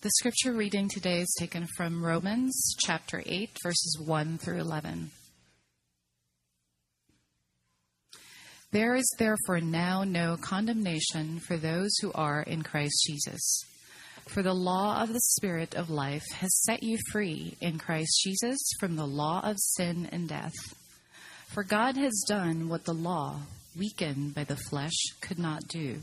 The scripture reading today is taken from Romans chapter 8, verses 1 through 11. There is therefore now no condemnation for those who are in Christ Jesus. For the law of the Spirit of life has set you free in Christ Jesus from the law of sin and death. For God has done what the law, weakened by the flesh, could not do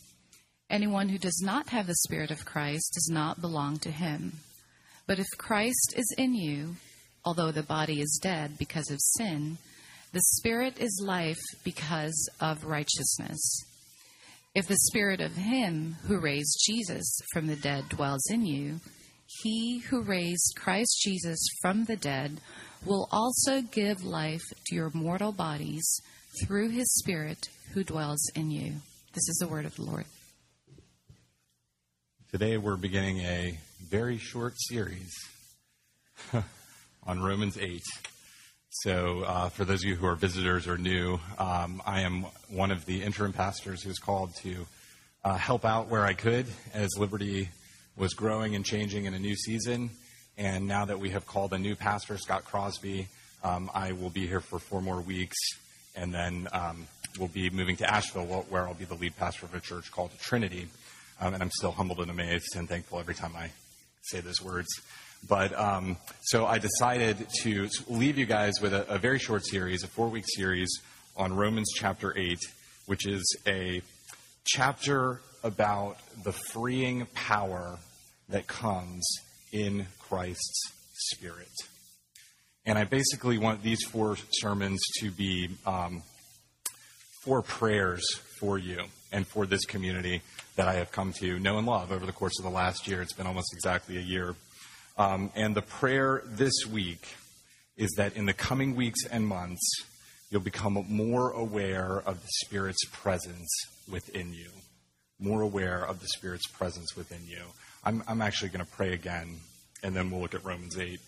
Anyone who does not have the Spirit of Christ does not belong to him. But if Christ is in you, although the body is dead because of sin, the Spirit is life because of righteousness. If the Spirit of Him who raised Jesus from the dead dwells in you, he who raised Christ Jesus from the dead will also give life to your mortal bodies through His Spirit who dwells in you. This is the word of the Lord. Today we're beginning a very short series on Romans 8. So, uh, for those of you who are visitors or new, um, I am one of the interim pastors who's called to uh, help out where I could as Liberty was growing and changing in a new season. And now that we have called a new pastor, Scott Crosby, um, I will be here for four more weeks. And then um, we'll be moving to Asheville, where I'll be the lead pastor of a church called Trinity. Um, and I'm still humbled and amazed and thankful every time I say those words. But um, so I decided to leave you guys with a, a very short series, a four week series on Romans chapter 8, which is a chapter about the freeing power that comes in Christ's Spirit. And I basically want these four sermons to be um, four prayers for you and for this community that I have come to know and love over the course of the last year. It's been almost exactly a year. Um, and the prayer this week is that in the coming weeks and months, you'll become more aware of the Spirit's presence within you. More aware of the Spirit's presence within you. I'm, I'm actually going to pray again, and then we'll look at Romans 8.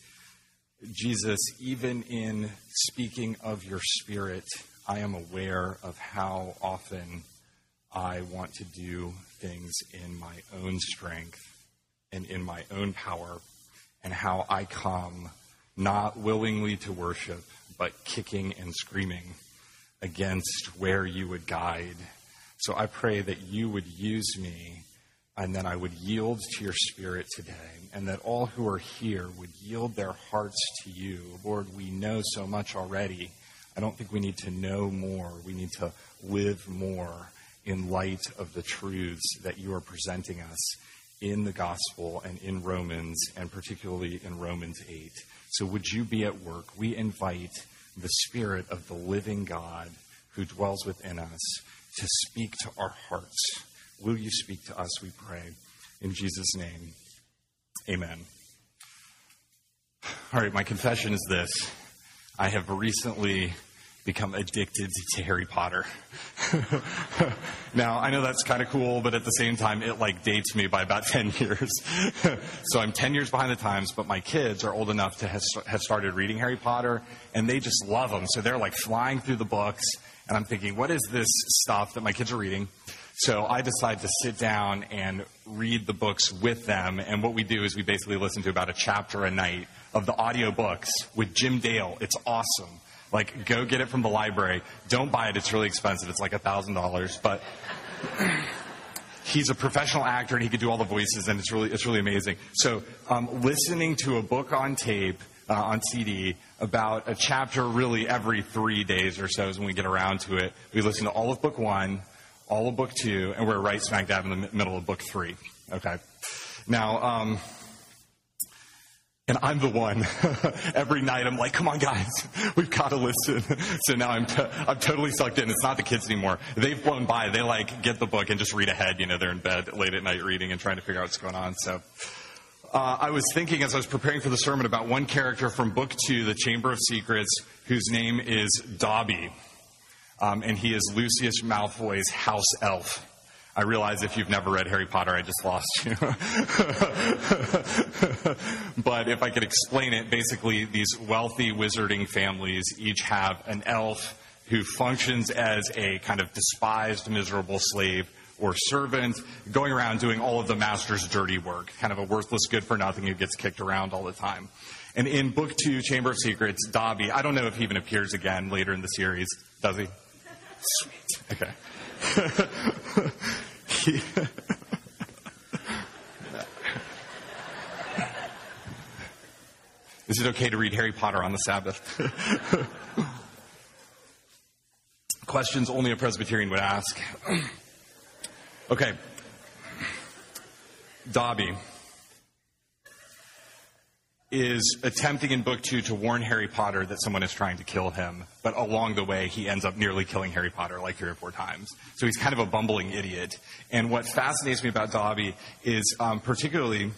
Jesus, even in speaking of your Spirit, I am aware of how often I want to do things in my own strength and in my own power, and how I come not willingly to worship, but kicking and screaming against where you would guide. So I pray that you would use me and that I would yield to your spirit today, and that all who are here would yield their hearts to you. Lord, we know so much already. I don't think we need to know more. We need to live more in light of the truths that you are presenting us in the gospel and in Romans, and particularly in Romans 8. So, would you be at work? We invite the Spirit of the living God who dwells within us to speak to our hearts. Will you speak to us, we pray? In Jesus' name, amen. All right, my confession is this I have recently become addicted to Harry Potter. now, I know that's kind of cool, but at the same time, it like dates me by about 10 years. so I'm 10 years behind the times, but my kids are old enough to have started reading Harry Potter, and they just love them. So they're like flying through the books, and I'm thinking, what is this stuff that my kids are reading? So I decide to sit down and read the books with them, and what we do is we basically listen to about a chapter a night of the audiobooks with Jim Dale. It's awesome. Like, go get it from the library. Don't buy it. It's really expensive. It's like a thousand dollars. But he's a professional actor and he could do all the voices, and it's really it's really amazing. So, um, listening to a book on tape uh, on CD about a chapter really every three days or so is when we get around to it. We listen to all of book one, all of book two, and we're right smack dab in the middle of book three. Okay. Now, um, and I'm the one. Every night I'm like, come on, guys, we've got to listen. so now I'm, t- I'm totally sucked in. It's not the kids anymore. They've blown by. They like get the book and just read ahead. You know, they're in bed late at night reading and trying to figure out what's going on. So uh, I was thinking as I was preparing for the sermon about one character from book two, The Chamber of Secrets, whose name is Dobby. Um, and he is Lucius Malfoy's house elf. I realize if you've never read Harry Potter, I just lost you. but if I could explain it, basically, these wealthy wizarding families each have an elf who functions as a kind of despised, miserable slave or servant, going around doing all of the master's dirty work, kind of a worthless, good for nothing who gets kicked around all the time. And in book two, Chamber of Secrets, Dobby, I don't know if he even appears again later in the series, does he? Sweet. Okay. Is it okay to read Harry Potter on the Sabbath? Questions only a Presbyterian would ask. okay. Dobby is attempting in book two to warn Harry Potter that someone is trying to kill him, but along the way, he ends up nearly killing Harry Potter like three or four times. So he's kind of a bumbling idiot. And what fascinates me about Dobby is um, particularly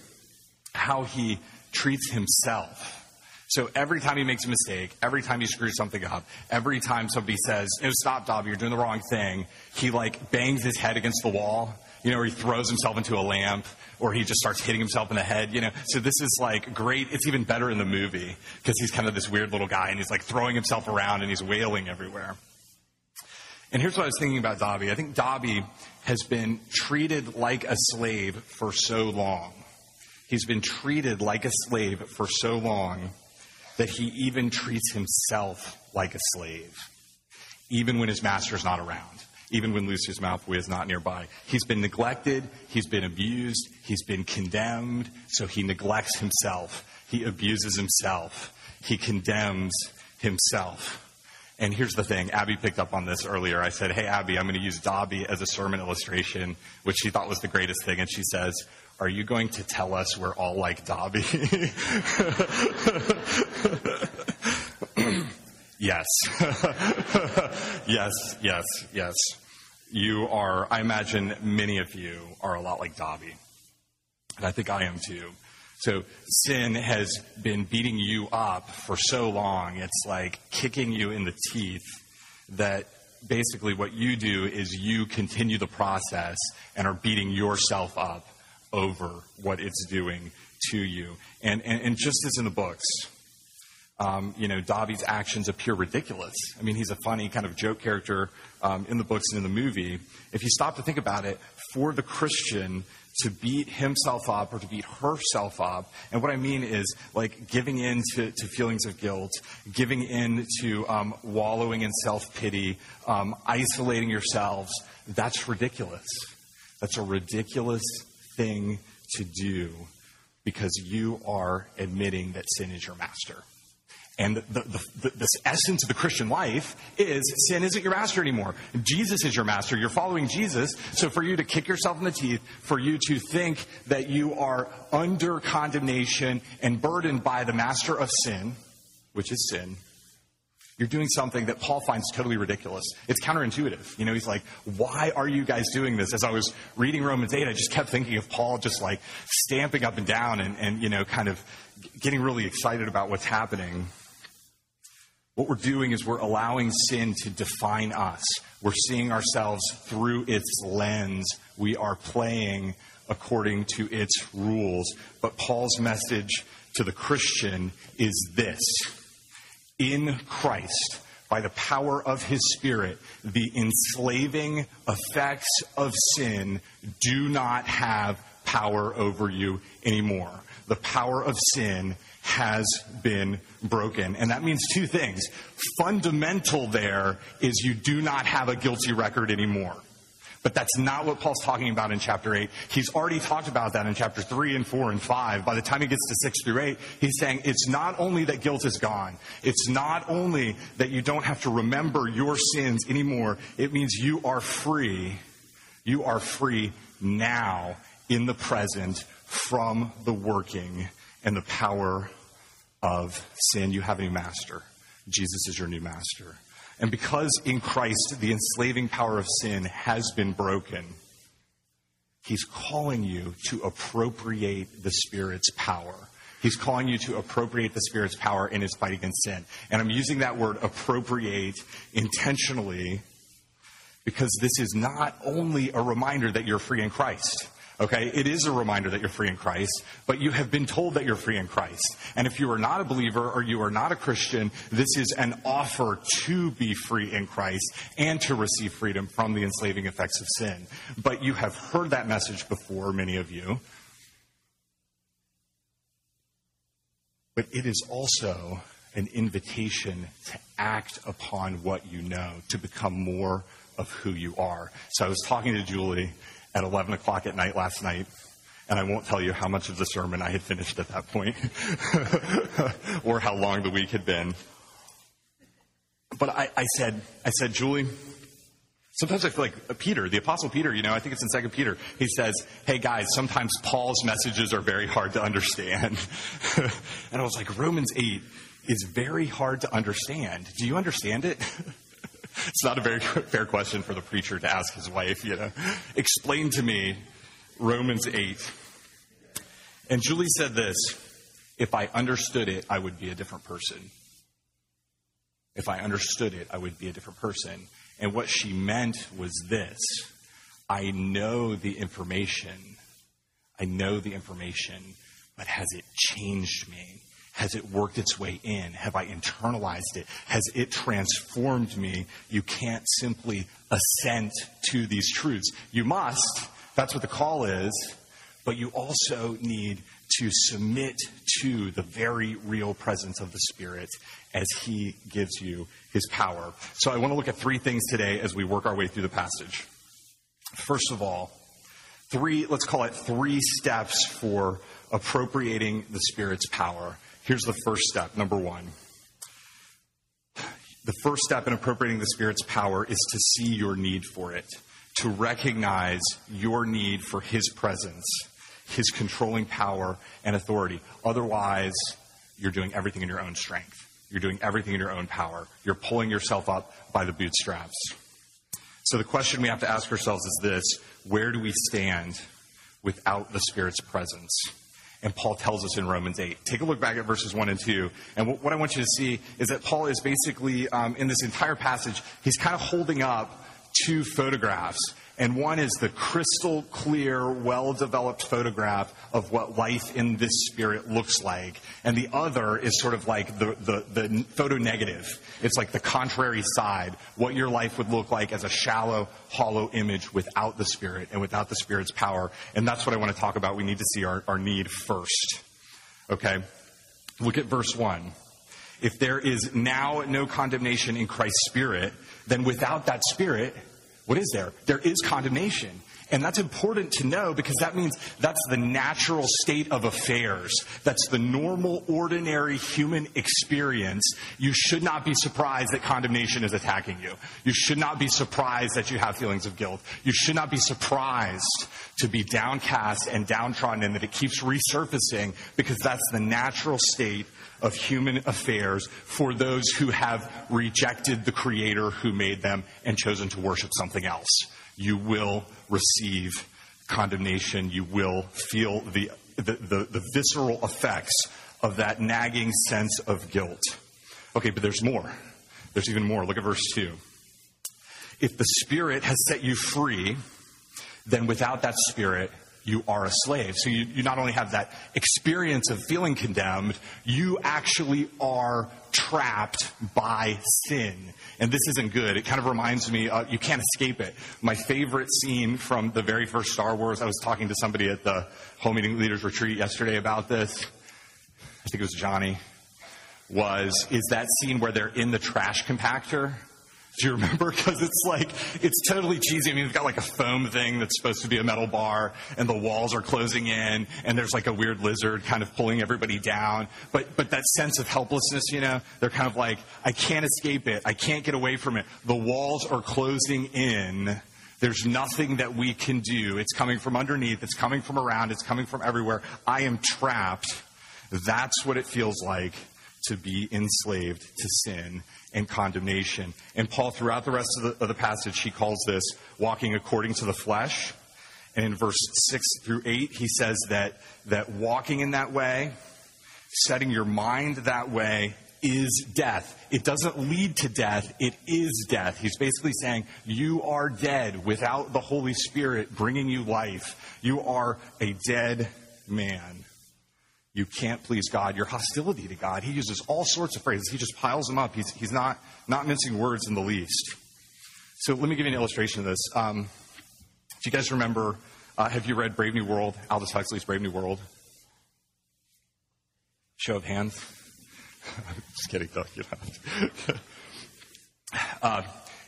how he treats himself. So every time he makes a mistake, every time he screws something up, every time somebody says, "No, stop, Dobby, you're doing the wrong thing," he like bangs his head against the wall you know, he throws himself into a lamp, or he just starts hitting himself in the head, you know. So this is like great. It's even better in the movie because he's kind of this weird little guy and he's like throwing himself around and he's wailing everywhere. And here's what I was thinking about Dobby. I think Dobby has been treated like a slave for so long. He's been treated like a slave for so long that he even treats himself like a slave, even when his master's not around even when Lucius Malfoy is not nearby. He's been neglected, he's been abused, he's been condemned, so he neglects himself. He abuses himself. He condemns himself. And here's the thing Abby picked up on this earlier. I said, Hey, Abby, I'm going to use Dobby as a sermon illustration, which she thought was the greatest thing. And she says, Are you going to tell us we're all like Dobby? Yes. yes, yes, yes. You are, I imagine many of you are a lot like Dobby. And I think I am too. So sin has been beating you up for so long, it's like kicking you in the teeth that basically what you do is you continue the process and are beating yourself up over what it's doing to you. And, and, and just as in the books, um, you know, Dobby's actions appear ridiculous. I mean, he's a funny kind of joke character um, in the books and in the movie. If you stop to think about it, for the Christian to beat himself up or to beat herself up, and what I mean is like giving in to, to feelings of guilt, giving in to um, wallowing in self pity, um, isolating yourselves, that's ridiculous. That's a ridiculous thing to do because you are admitting that sin is your master. And the, the, the, essence of the Christian life is sin isn't your master anymore. Jesus is your master. You're following Jesus. So for you to kick yourself in the teeth, for you to think that you are under condemnation and burdened by the master of sin, which is sin, you're doing something that Paul finds totally ridiculous. It's counterintuitive. You know, he's like, why are you guys doing this? As I was reading Romans 8, I just kept thinking of Paul just like stamping up and down and, and you know, kind of getting really excited about what's happening. What we're doing is we're allowing sin to define us. We're seeing ourselves through its lens. We are playing according to its rules. But Paul's message to the Christian is this In Christ, by the power of his Spirit, the enslaving effects of sin do not have power over you anymore. The power of sin has been broken. And that means two things. Fundamental there is you do not have a guilty record anymore. But that's not what Paul's talking about in chapter 8. He's already talked about that in chapter 3 and 4 and 5. By the time he gets to 6 through 8, he's saying it's not only that guilt is gone. It's not only that you don't have to remember your sins anymore. It means you are free. You are free now in the present from the working and the power of sin. You have a new master. Jesus is your new master. And because in Christ the enslaving power of sin has been broken, He's calling you to appropriate the Spirit's power. He's calling you to appropriate the Spirit's power in his fight against sin. And I'm using that word appropriate intentionally because this is not only a reminder that you're free in Christ. Okay, it is a reminder that you're free in Christ, but you have been told that you're free in Christ. And if you are not a believer or you are not a Christian, this is an offer to be free in Christ and to receive freedom from the enslaving effects of sin. But you have heard that message before, many of you. But it is also an invitation to act upon what you know, to become more of who you are. So I was talking to Julie at 11 o'clock at night last night. And I won't tell you how much of the sermon I had finished at that point or how long the week had been. But I, I, said, I said, Julie, sometimes I feel like uh, Peter, the apostle Peter, you know, I think it's in second Peter. He says, Hey guys, sometimes Paul's messages are very hard to understand. and I was like, Romans 8 is very hard to understand. Do you understand it? it's not a very fair question for the preacher to ask his wife, you know. Explain to me Romans 8. And Julie said this if I understood it, I would be a different person. If I understood it, I would be a different person. And what she meant was this I know the information. I know the information, but has it changed me? Has it worked its way in? Have I internalized it? Has it transformed me? You can't simply assent to these truths. You must. That's what the call is. But you also need to submit to the very real presence of the Spirit as He gives you His power. So I want to look at three things today as we work our way through the passage. First of all, three, let's call it three steps for appropriating the Spirit's power. Here's the first step. Number one. The first step in appropriating the Spirit's power is to see your need for it, to recognize your need for His presence, His controlling power and authority. Otherwise, you're doing everything in your own strength. You're doing everything in your own power. You're pulling yourself up by the bootstraps. So the question we have to ask ourselves is this where do we stand without the Spirit's presence? And Paul tells us in Romans 8. Take a look back at verses 1 and 2. And what I want you to see is that Paul is basically, um, in this entire passage, he's kind of holding up two photographs. And one is the crystal clear, well developed photograph of what life in this spirit looks like. And the other is sort of like the, the, the, photo negative. It's like the contrary side, what your life would look like as a shallow, hollow image without the spirit and without the spirit's power. And that's what I want to talk about. We need to see our, our need first. Okay? Look at verse 1. If there is now no condemnation in Christ's spirit, then without that spirit, what is there? There is condemnation. And that's important to know because that means that's the natural state of affairs. That's the normal, ordinary human experience. You should not be surprised that condemnation is attacking you. You should not be surprised that you have feelings of guilt. You should not be surprised to be downcast and downtrodden and that it keeps resurfacing because that's the natural state of human affairs for those who have rejected the Creator who made them and chosen to worship something else. You will receive condemnation. You will feel the, the, the, the visceral effects of that nagging sense of guilt. Okay, but there's more. There's even more. Look at verse 2. If the Spirit has set you free, then without that Spirit, you are a slave. So you, you not only have that experience of feeling condemned, you actually are trapped by sin. And this isn't good. It kind of reminds me, uh, you can't escape it. My favorite scene from the very first Star Wars, I was talking to somebody at the home meeting leaders retreat yesterday about this. I think it was Johnny. Was, is that scene where they're in the trash compactor Do you remember? Because it's like, it's totally cheesy. I mean, it's got like a foam thing that's supposed to be a metal bar, and the walls are closing in, and there's like a weird lizard kind of pulling everybody down. But, but that sense of helplessness, you know, they're kind of like, I can't escape it. I can't get away from it. The walls are closing in. There's nothing that we can do. It's coming from underneath, it's coming from around, it's coming from everywhere. I am trapped. That's what it feels like to be enslaved to sin and condemnation. And Paul, throughout the rest of the, of the passage, he calls this walking according to the flesh. And in verse 6 through 8, he says that, that walking in that way, setting your mind that way, is death. It doesn't lead to death, it is death. He's basically saying, You are dead without the Holy Spirit bringing you life. You are a dead man you can't please God, your hostility to God. He uses all sorts of phrases. He just piles them up. He's, he's not, not mincing words in the least. So let me give you an illustration of this. Um, do you guys remember, uh, have you read Brave New World, Aldous Huxley's Brave New World? Show of hands. just kidding, though. You know. uh,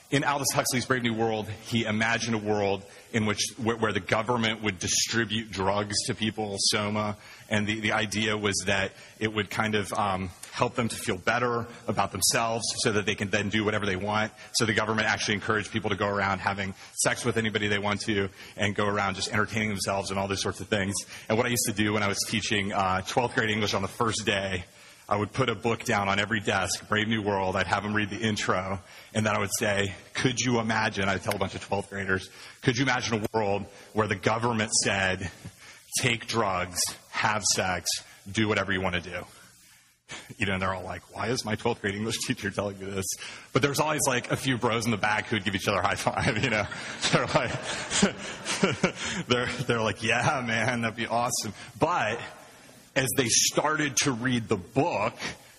in Aldous Huxley's Brave New World, he imagined a world in which where, where, the government would distribute drugs to people, soma, and the, the idea was that it would kind of um, help them to feel better about themselves, so that they can then do whatever they want. So the government actually encouraged people to go around having sex with anybody they want to, and go around just entertaining themselves and all those sorts of things. And what I used to do when I was teaching uh, 12th grade English on the first day I would put a book down on every desk, Brave New World. I'd have them read the intro, and then I would say, Could you imagine? I'd tell a bunch of 12th graders, Could you imagine a world where the government said, Take drugs, have sex, do whatever you want to do? You know, and they're all like, why is my 12th grade English teacher telling me this? But there's always like a few bros in the back who'd give each other a high five, you know. They're like, they're, they're like, yeah, man, that'd be awesome. But as they started to read the book,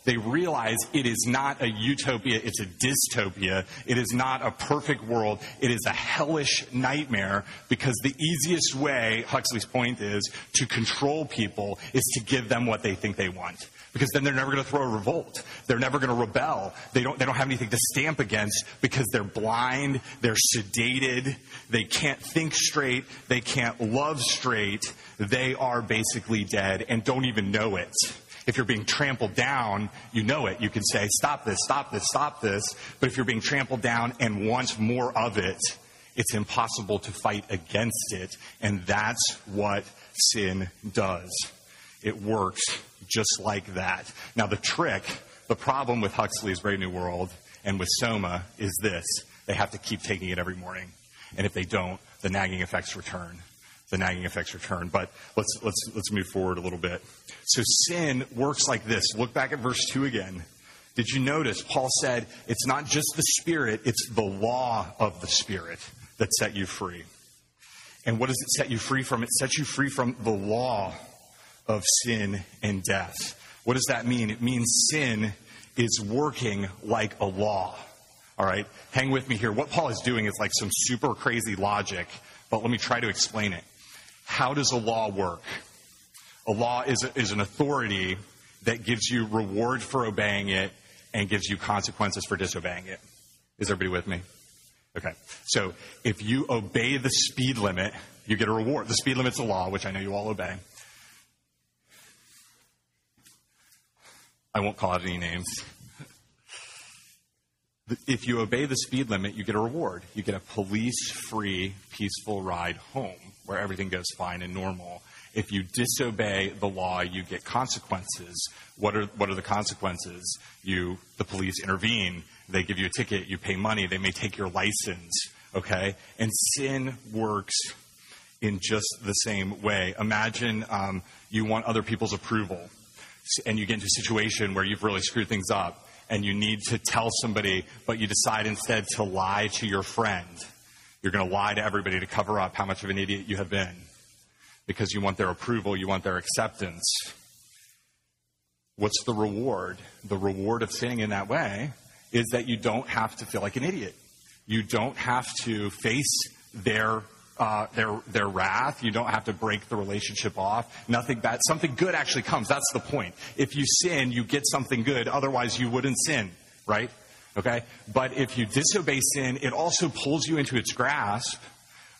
they realize it is not a utopia, it's a dystopia. It is not a perfect world. It is a hellish nightmare because the easiest way, Huxley's point is, to control people is to give them what they think they want. Because then they're never going to throw a revolt. They're never going to rebel. They don't, they don't have anything to stamp against because they're blind, they're sedated, they can't think straight, they can't love straight, they are basically dead and don't even know it. If you're being trampled down, you know it. You can say, stop this, stop this, stop this. But if you're being trampled down and want more of it, it's impossible to fight against it. And that's what sin does. It works just like that. Now, the trick, the problem with Huxley's Brave New World and with Soma is this they have to keep taking it every morning. And if they don't, the nagging effects return the nagging effects return. But let's, let's, let's move forward a little bit. So sin works like this. Look back at verse 2 again. Did you notice Paul said it's not just the Spirit, it's the law of the Spirit that set you free. And what does it set you free from? It sets you free from the law of sin and death. What does that mean? It means sin is working like a law. All right? Hang with me here. What Paul is doing is like some super crazy logic, but let me try to explain it. How does a law work? A law is, a, is an authority that gives you reward for obeying it and gives you consequences for disobeying it. Is everybody with me? Okay. So if you obey the speed limit, you get a reward. The speed limit's a law, which I know you all obey. I won't call out any names. If you obey the speed limit, you get a reward. You get a police free, peaceful ride home where everything goes fine and normal. If you disobey the law, you get consequences. What are, what are the consequences? You, the police intervene. They give you a ticket. You pay money. They may take your license. Okay? And sin works in just the same way. Imagine um, you want other people's approval, and you get into a situation where you've really screwed things up, and you need to tell somebody, but you decide instead to lie to your friend you're going to lie to everybody to cover up how much of an idiot you have been because you want their approval, you want their acceptance. What's the reward? The reward of sinning in that way is that you don't have to feel like an idiot. You don't have to face their uh, their their wrath. You don't have to break the relationship off. Nothing bad. Something good actually comes. That's the point. If you sin, you get something good. Otherwise, you wouldn't sin, right? Okay? But if you disobey sin, it also pulls you into its grasp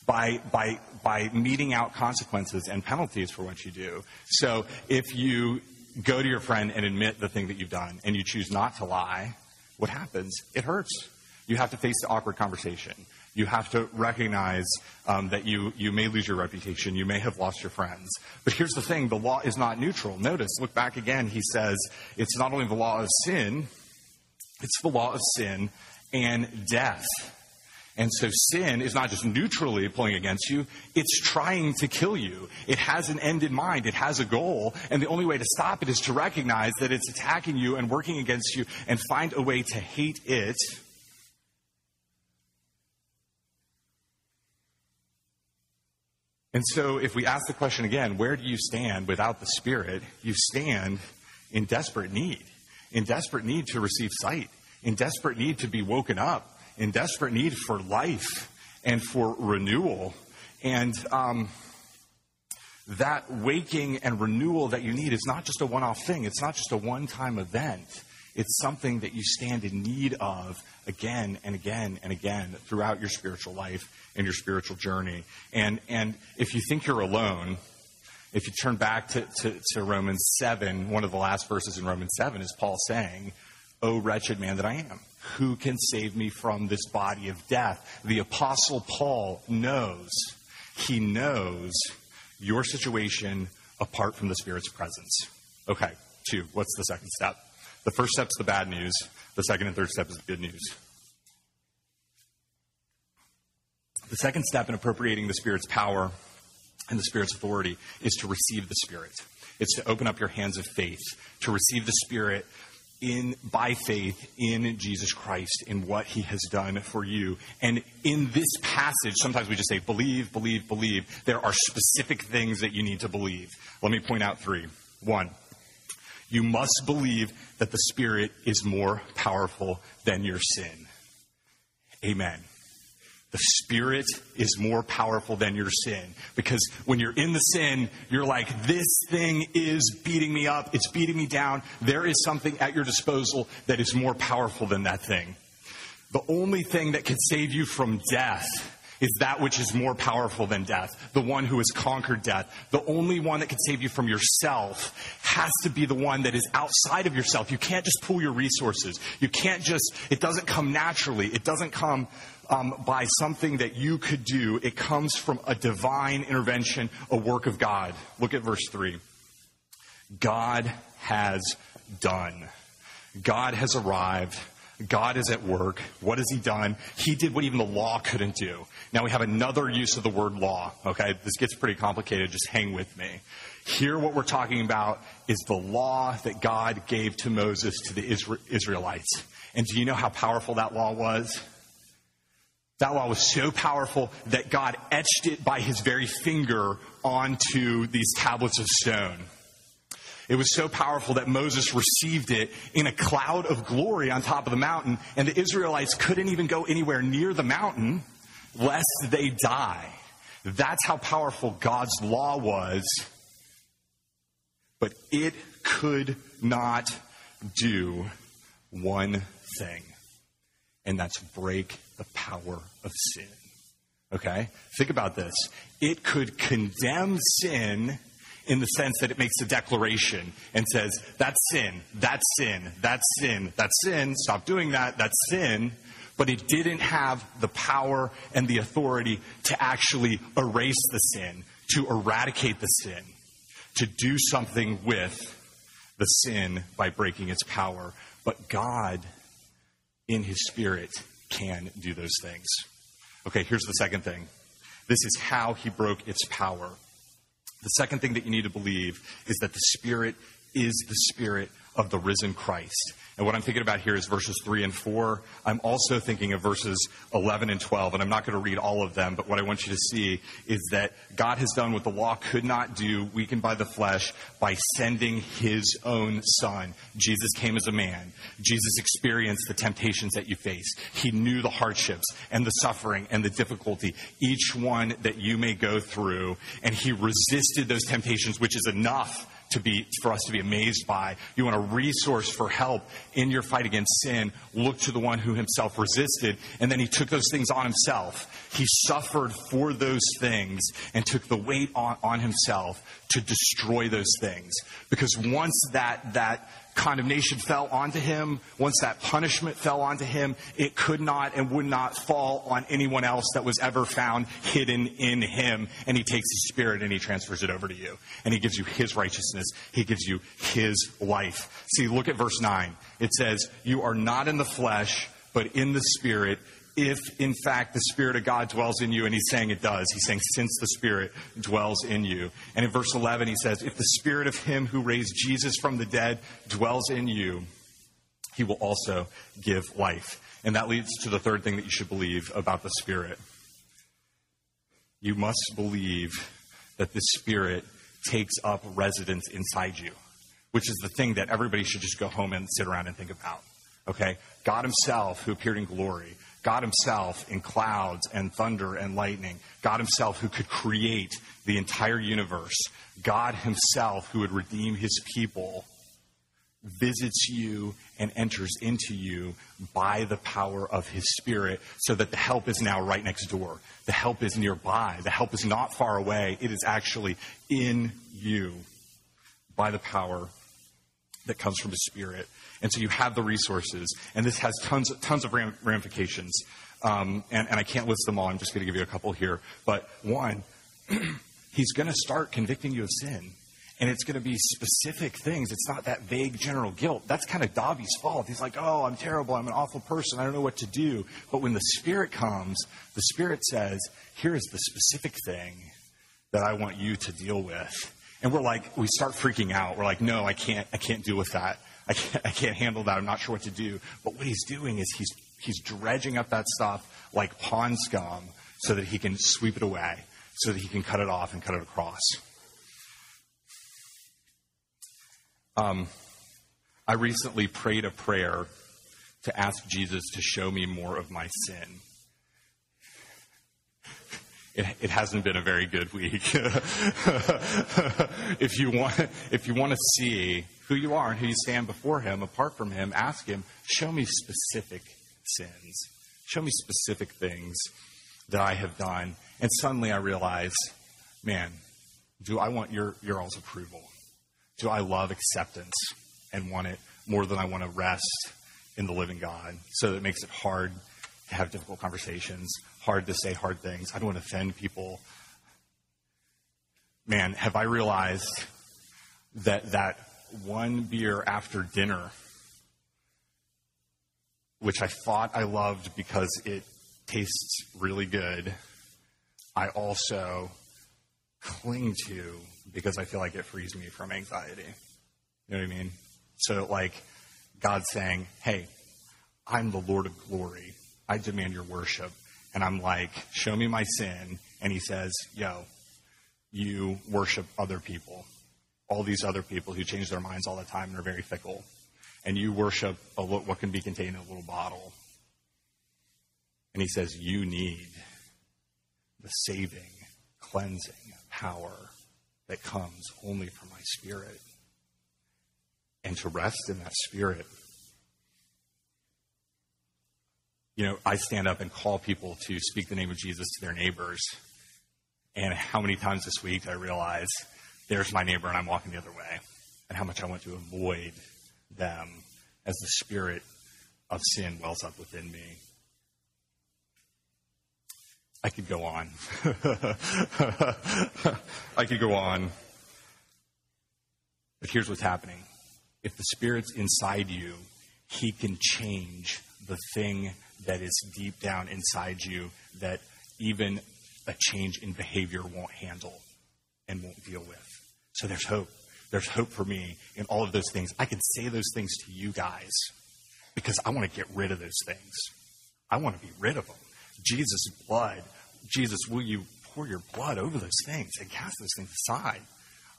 by, by, by meting out consequences and penalties for what you do. So if you go to your friend and admit the thing that you've done and you choose not to lie, what happens? It hurts. You have to face the awkward conversation. You have to recognize um, that you, you may lose your reputation. You may have lost your friends. But here's the thing the law is not neutral. Notice, look back again. He says it's not only the law of sin, it's the law of sin and death. And so sin is not just neutrally pulling against you, it's trying to kill you. It has an end in mind, it has a goal, and the only way to stop it is to recognize that it's attacking you and working against you and find a way to hate it. And so, if we ask the question again, where do you stand without the Spirit? You stand in desperate need, in desperate need to receive sight, in desperate need to be woken up in desperate need for life and for renewal. And um, that waking and renewal that you need is not just a one off thing, it's not just a one time event. It's something that you stand in need of again and again and again throughout your spiritual life and your spiritual journey. And, and if you think you're alone, if you turn back to, to, to Romans 7, one of the last verses in Romans 7 is Paul saying, O wretched man that I am. Who can save me from this body of death? The Apostle Paul knows, he knows your situation apart from the Spirit's presence. Okay, two. What's the second step? The first step is the bad news, the second and third step is the good news. The second step in appropriating the Spirit's power and the Spirit's authority is to receive the Spirit. It's to open up your hands of faith, to receive the Spirit in by faith in Jesus Christ in what he has done for you. And in this passage, sometimes we just say believe, believe, believe. There are specific things that you need to believe. Let me point out three. One, you must believe that the Spirit is more powerful than your sin. Amen. The Spirit is more powerful than your sin. Because when you're in the sin, you're like, this thing is beating me up. It's beating me down. There is something at your disposal that is more powerful than that thing. The only thing that can save you from death is that which is more powerful than death, the one who has conquered death. The only one that can save you from yourself has to be the one that is outside of yourself. You can't just pool your resources. You can't just, it doesn't come naturally. It doesn't come um, by something that you could do. It comes from a divine intervention, a work of God. Look at verse 3. God has done. God has arrived. God is at work. What has He done? He did what even the law couldn't do. Now we have another use of the word law. Okay, this gets pretty complicated. Just hang with me. Here, what we're talking about is the law that God gave to Moses to the Israelites. And do you know how powerful that law was? That law was so powerful that God etched it by his very finger onto these tablets of stone. It was so powerful that Moses received it in a cloud of glory on top of the mountain, and the Israelites couldn't even go anywhere near the mountain lest they die. That's how powerful God's law was. But it could not do one thing, and that's break the power of sin. Okay? Think about this. It could condemn sin in the sense that it makes a declaration and says, that's sin, that's sin, that's sin, that's sin, stop doing that, that's sin. But it didn't have the power and the authority to actually erase the sin, to eradicate the sin, to do something with the sin by breaking its power. But God, in His Spirit, can do those things. Okay, here's the second thing this is how he broke its power. The second thing that you need to believe is that the Spirit is the Spirit of the risen Christ. And what I'm thinking about here is verses 3 and 4. I'm also thinking of verses 11 and 12, and I'm not going to read all of them, but what I want you to see is that God has done what the law could not do, weakened by the flesh, by sending his own son. Jesus came as a man. Jesus experienced the temptations that you face. He knew the hardships and the suffering and the difficulty, each one that you may go through, and he resisted those temptations, which is enough to be, for us to be amazed by. You want a resource for help in your fight against sin. Look to the one who himself resisted, and then he took those things on himself. He suffered for those things and took the weight on, on himself to destroy those things. Because once that, that condemnation fell onto him, once that punishment fell onto him, it could not and would not fall on anyone else that was ever found hidden in him. And he takes his spirit and he transfers it over to you. And he gives you his righteousness. He gives you his life. See, look at verse 9. It says, You are not in the flesh, but in the spirit if in fact the Spirit of God dwells in you, and he's saying it does. He's saying, since the Spirit dwells in you. And in verse 11, he says, if the Spirit of him who raised Jesus from the dead dwells in you, he will also give life. And that leads to the third thing that you should believe about the Spirit. You must believe that the Spirit takes up residence inside you, which is the thing that everybody should just go home and sit around and think about. Okay? God Himself, who appeared in glory, God Himself in clouds and thunder and lightning, God Himself who could create the entire universe, God Himself who would redeem His people, visits you and enters into you by the power of His Spirit so that the help is now right next door. The help is nearby. The help is not far away. It is actually in you by the power that comes from His Spirit. And so you have the resources, and this has tons, tons of ramifications. Um, and, and I can't list them all. I'm just going to give you a couple here. But one, he's going to start convicting you of sin. And it's going to be specific things. It's not that vague general guilt. That's kind of Dobby's fault. He's like, oh, I'm terrible. I'm an awful person. I don't know what to do. But when the Spirit comes, the Spirit says, here is the specific thing that I want you to deal with. And we're like, we start freaking out. We're like, no, I can't, I can't deal with that. I can't, I can't handle that. I'm not sure what to do. But what he's doing is he's, he's dredging up that stuff like pond scum so that he can sweep it away, so that he can cut it off and cut it across. Um, I recently prayed a prayer to ask Jesus to show me more of my sin it, it hasn't been a very good week. if you want, if you want to see who you are and who you stand before Him, apart from Him, ask Him, show me specific sins, show me specific things that I have done. And suddenly I realize, man, do I want your your all's approval? Do I love acceptance and want it more than I want to rest in the living God? So it makes it hard to have difficult conversations, hard to say hard things. I don't want to offend people. Man, have I realized that that one beer after dinner, which I thought I loved because it tastes really good, I also cling to because I feel like it frees me from anxiety. You know what I mean? So, like, God saying, Hey, I'm the Lord of glory. I demand your worship. And I'm like, show me my sin. And he says, yo, you worship other people. All these other people who change their minds all the time and are very fickle. And you worship a, what can be contained in a little bottle. And he says, you need the saving, cleansing power that comes only from my spirit. And to rest in that spirit you know, I stand up and call people to speak the name of Jesus to their neighbors. And how many times this week I realize there's my neighbor and I'm walking the other way, and how much I want to avoid them as the spirit of sin wells up within me. I could go on. I could go on. But here's what's happening if the Spirit's inside you, He can change the thing that is deep down inside you that even a change in behavior won't handle and won't deal with. So there's hope. There's hope for me in all of those things. I can say those things to you guys because I want to get rid of those things. I want to be rid of them. Jesus' blood, Jesus, will you pour your blood over those things and cast those things aside?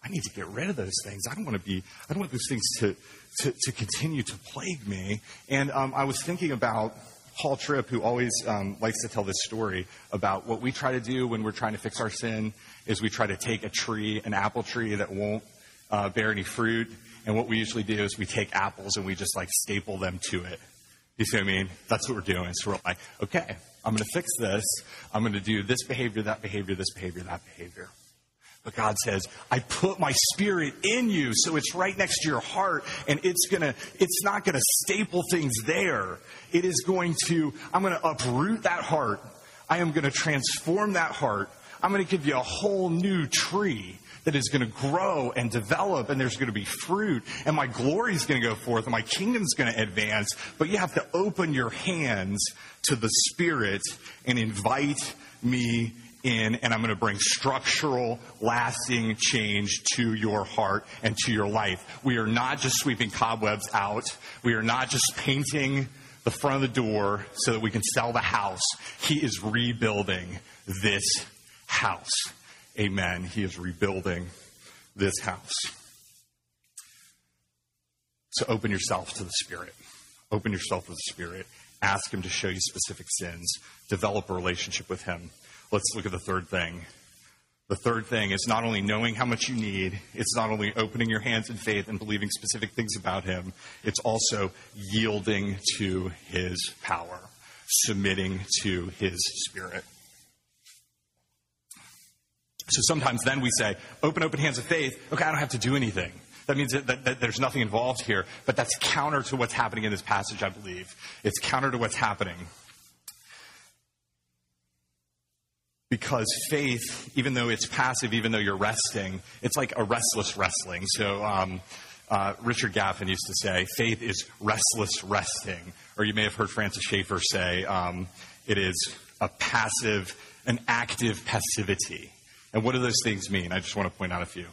I need to get rid of those things. I don't want to be, I don't want those things to, to, to continue to plague me. And um, I was thinking about Paul Tripp, who always um, likes to tell this story about what we try to do when we're trying to fix our sin, is we try to take a tree, an apple tree that won't uh, bear any fruit. And what we usually do is we take apples and we just like staple them to it. You see what I mean? That's what we're doing. So we're like, okay, I'm going to fix this. I'm going to do this behavior, that behavior, this behavior, that behavior. But God says, I put my spirit in you, so it's right next to your heart, and it's gonna, it's not gonna staple things there. It is going to, I'm gonna uproot that heart. I am gonna transform that heart. I'm gonna give you a whole new tree that is going to grow and develop and there's going to be fruit and my glory is going to go forth and my kingdom's going to advance. But you have to open your hands to the Spirit and invite me in and I'm going to bring structural, lasting change to your heart and to your life. We are not just sweeping cobwebs out. We are not just painting the front of the door so that we can sell the house. He is rebuilding this house. Amen. He is rebuilding this house. So open yourself to the Spirit. Open yourself to the Spirit. Ask Him to show you specific sins. Develop a relationship with Him. Let's look at the third thing. The third thing is not only knowing how much you need, it's not only opening your hands in faith and believing specific things about Him, it's also yielding to His power, submitting to His Spirit. So sometimes then we say, open, open hands of faith. Okay, I don't have to do anything. That means that, that, that, there's nothing involved here, but that's counter to what's happening in this passage, I believe. It's counter to what's happening. Because faith, even though it's passive, even though you're resting, it's like a restless wrestling. So um, uh, Richard Gaffin used to say, faith is restless resting. Or you may have heard Francis Schaeffer say, um, it is a passive, an active passivity. And what do those things mean? I just want to point out a few.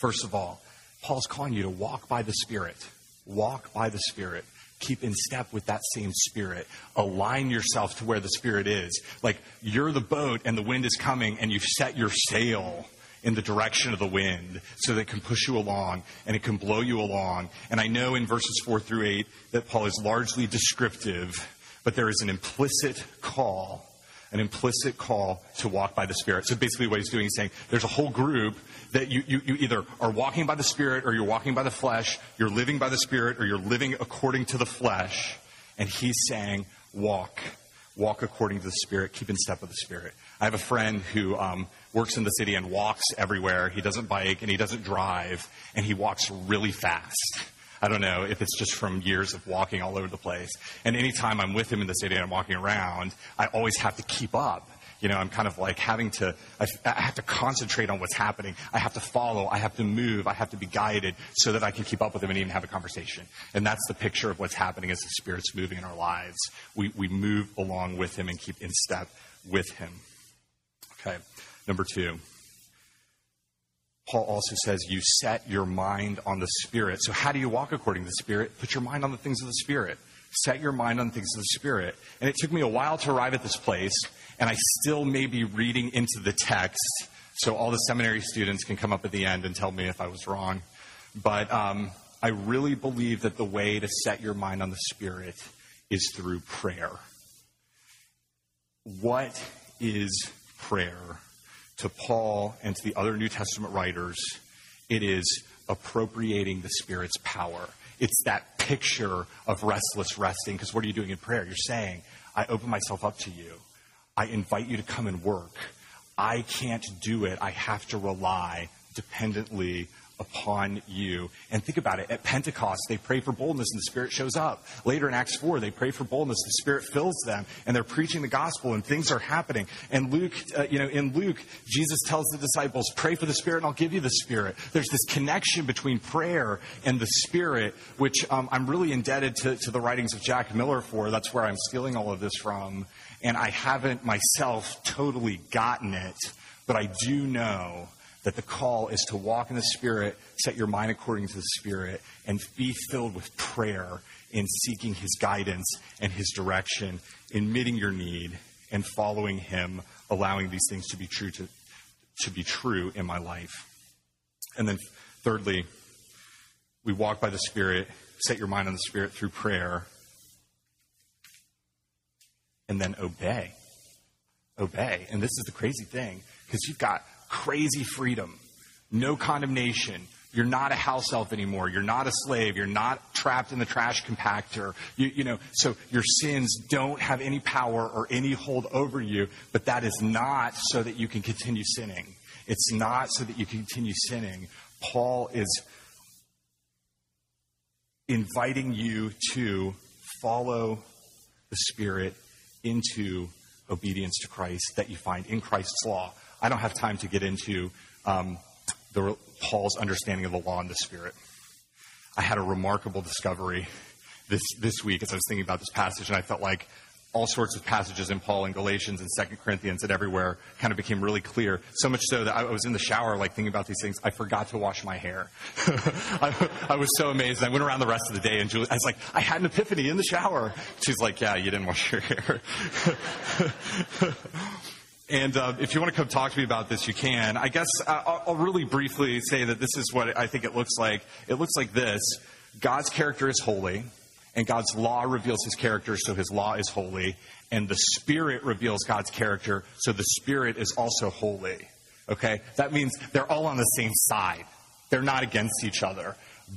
First of all, Paul's calling you to walk by the Spirit. Walk by the Spirit. Keep in step with that same Spirit. Align yourself to where the Spirit is. Like you're the boat and the wind is coming and you've set your sail in the direction of the wind so that it can push you along and it can blow you along. And I know in verses 4 through 8 that Paul is largely descriptive, but there is an implicit call an implicit call to walk by the Spirit. So basically, what he's doing is saying there's a whole group that you, you, you either are walking by the Spirit or you're walking by the flesh, you're living by the Spirit or you're living according to the flesh. And he's saying, walk. Walk according to the Spirit. Keep in step with the Spirit. I have a friend who um, works in the city and walks everywhere. He doesn't bike and he doesn't drive, and he walks really fast. I don't know if it's just from years of walking all over the place. And anytime I'm with him in the city and I'm walking around, I always have to keep up. You know, I'm kind of like having to, I, I have to concentrate on what's happening. I have to follow. I have to move. I have to be guided so that I can keep up with him and even have a conversation. And that's the picture of what's happening as the Spirit's moving in our lives. We, we move along with him and keep in step with him. Okay. Number two. Paul also says you set your mind on the Spirit. So, how do you walk according to the Spirit? Put your mind on the things of the Spirit. Set your mind on things of the Spirit. And it took me a while to arrive at this place, and I still may be reading into the text, so all the seminary students can come up at the end and tell me if I was wrong. But um, I really believe that the way to set your mind on the Spirit is through prayer. What is prayer? to Paul and to the other New Testament writers, it is appropriating the Spirit's power. It's that picture of restless resting. Because what are you doing in prayer? You're saying, I open myself up to you. I invite you to come and work. I can't do it. I have to rely dependently upon you. And think about it. At Pentecost, they pray for boldness and the Spirit shows up. Later in Acts 4, they pray for boldness. The Spirit fills them and they're preaching the gospel and things are happening. And Luke, uh, you know, in Luke, Jesus tells the disciples, pray for the Spirit and I'll give you the Spirit. There's this connection between prayer and the Spirit, which um, I'm really indebted to, to the writings of Jack Miller for. That's where I'm stealing all of this from. And I haven't myself totally gotten it, but I do know that the call is to walk in the Spirit, set your mind according to the Spirit, and be filled with prayer in seeking His guidance and His direction, admitting your need and following Him, allowing these things to be true to, to be true in my life. And then, thirdly, we walk by the Spirit, set your mind on the Spirit through prayer, and then obey. Obey. And this is the crazy thing, because you've got crazy freedom No condemnation. You're not a house elf anymore. You're not a slave. You're not trapped in the trash compactor. You, you know, so your sins don't have any power or any hold over you, but that is not so that you can continue sinning. It's not so that you continue sinning. Paul is inviting you to follow the Spirit into obedience to Christ that you find in Christ's law. I don't have time to get into um, the, Paul's understanding of the law and the Spirit. I had a remarkable discovery this, this week as I was thinking about this passage, and I felt like all sorts of passages in Paul and Galatians and Second Corinthians and everywhere kind of became really clear. So much so that I was in the shower, like thinking about these things. I forgot to wash my hair. I, I, was so amazed. I went around the rest of the day, and Julie, I was like, I had an epiphany in the shower. She's like, Yeah, you didn't wash your hair. and uh, if you want to come talk to me about this, you can. I guess uh, I'll, I'll really briefly say that this is what I think it looks like. It looks like this God's character is holy and God's law reveals his character, so his law is holy, and the Spirit reveals God's character, so the Spirit is also holy. Okay? That means they're all on the same side. They're not against each other.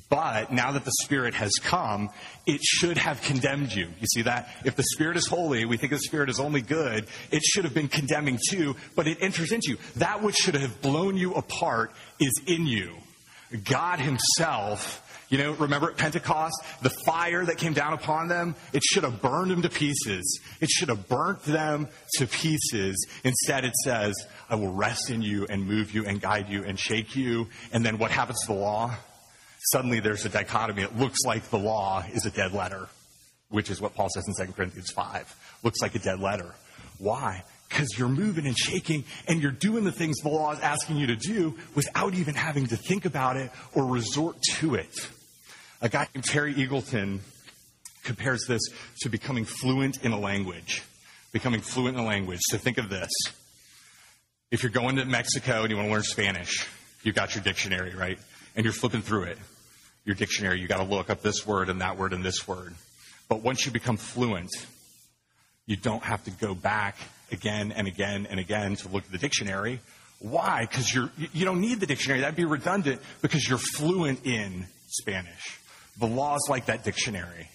But now that the Spirit has come, it should have condemned you. You see that? If the Spirit is holy, we think the Spirit is only good, it should have been condemning too, but it enters into you. That which should have blown you apart is in you. God Himself you know, remember at Pentecost, the fire that came down upon them, it should have burned them to pieces. It should have burnt them to pieces. Instead, it says, I will rest in you and move you and guide you and shake you. And then what happens to the law? Suddenly there's a dichotomy. It looks like the law is a dead letter, which is what Paul says in 2 Corinthians 5. Looks like a dead letter. Why? because you're moving and shaking and you're doing the things the law is asking you to do without even having to think about it or resort to it. A guy named Terry Eagleton compares this to becoming fluent in a language. Becoming fluent in a language. So think of this. If you're going to Mexico and you want to learn Spanish, you've got your dictionary, right? And you're flipping through it. Your dictionary, you got to look up this word and that word and this word. But once you become fluent, you don't have to go back again and again and again to look at the dictionary. Why? Because you're, you don't need the dictionary. That'd be redundant because you're fluent in Spanish. The law is like that dictionary.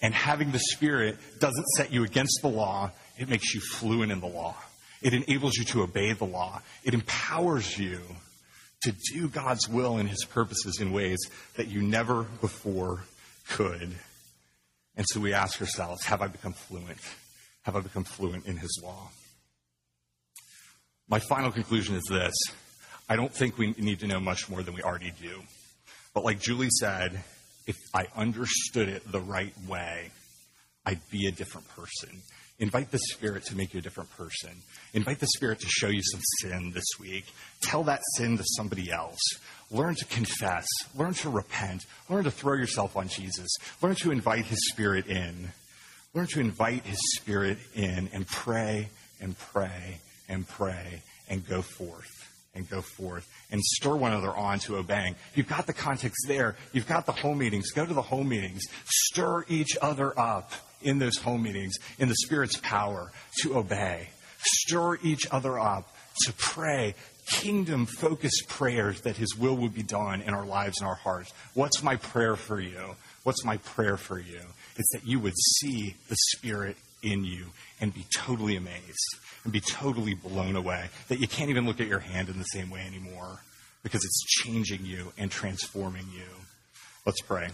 And having the Spirit doesn't set you against the law, it makes you fluent in the law. It enables you to obey the law. It empowers you to do God's will and His purposes in ways that you never before could. And so we ask ourselves have I become fluent? Have I become fluent in His law? My final conclusion is this I don't think we need to know much more than we already do. But like Julie said, if I understood it the right way, I'd be a different person. Invite the Spirit to make you a different person. Invite the Spirit to show you some sin this week. Tell that sin to somebody else. Learn to confess. Learn to repent. Learn to throw yourself on Jesus. Learn to invite His Spirit in. Learn to invite His Spirit in and pray and pray and pray and go forth and go forth and stir one another on to obeying. You've got the context there. You've got the home meetings. Go to the home meetings. Stir each other up in those home meetings in the Spirit's power to obey. Stir each other up to pray kingdom focused prayers that His will would be done in our lives and our hearts. What's my prayer for you? What's my prayer for you? It's that you would see the Spirit in you and be totally amazed and be totally blown away that you can't even look at your hand in the same way anymore because it's changing you and transforming you. Let's pray.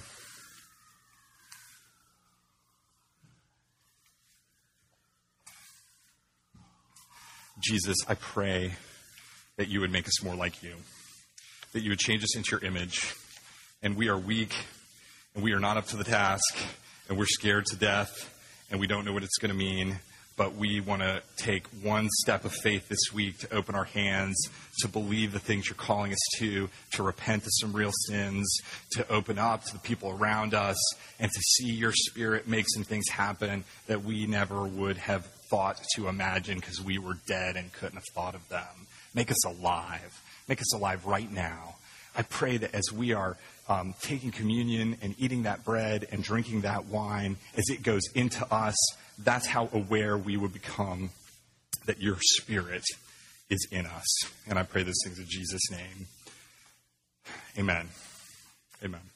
Jesus, I pray that you would make us more like you, that you would change us into your image. And we are weak, and we are not up to the task, and we're scared to death, and we don't know what it's going to mean but we want to take one step of faith this week to open our hands, to believe the things you're calling us to, to repent of some real sins, to open up to the people around us, and to see your spirit make some things happen that we never would have thought to imagine because we were dead and couldn't have thought of them. Make us alive. Make us alive right now. I pray that as we are um, taking communion and eating that bread and drinking that wine, as it goes into us, that's how aware we would become that your spirit is in us. And I pray these things in Jesus' name. Amen. Amen.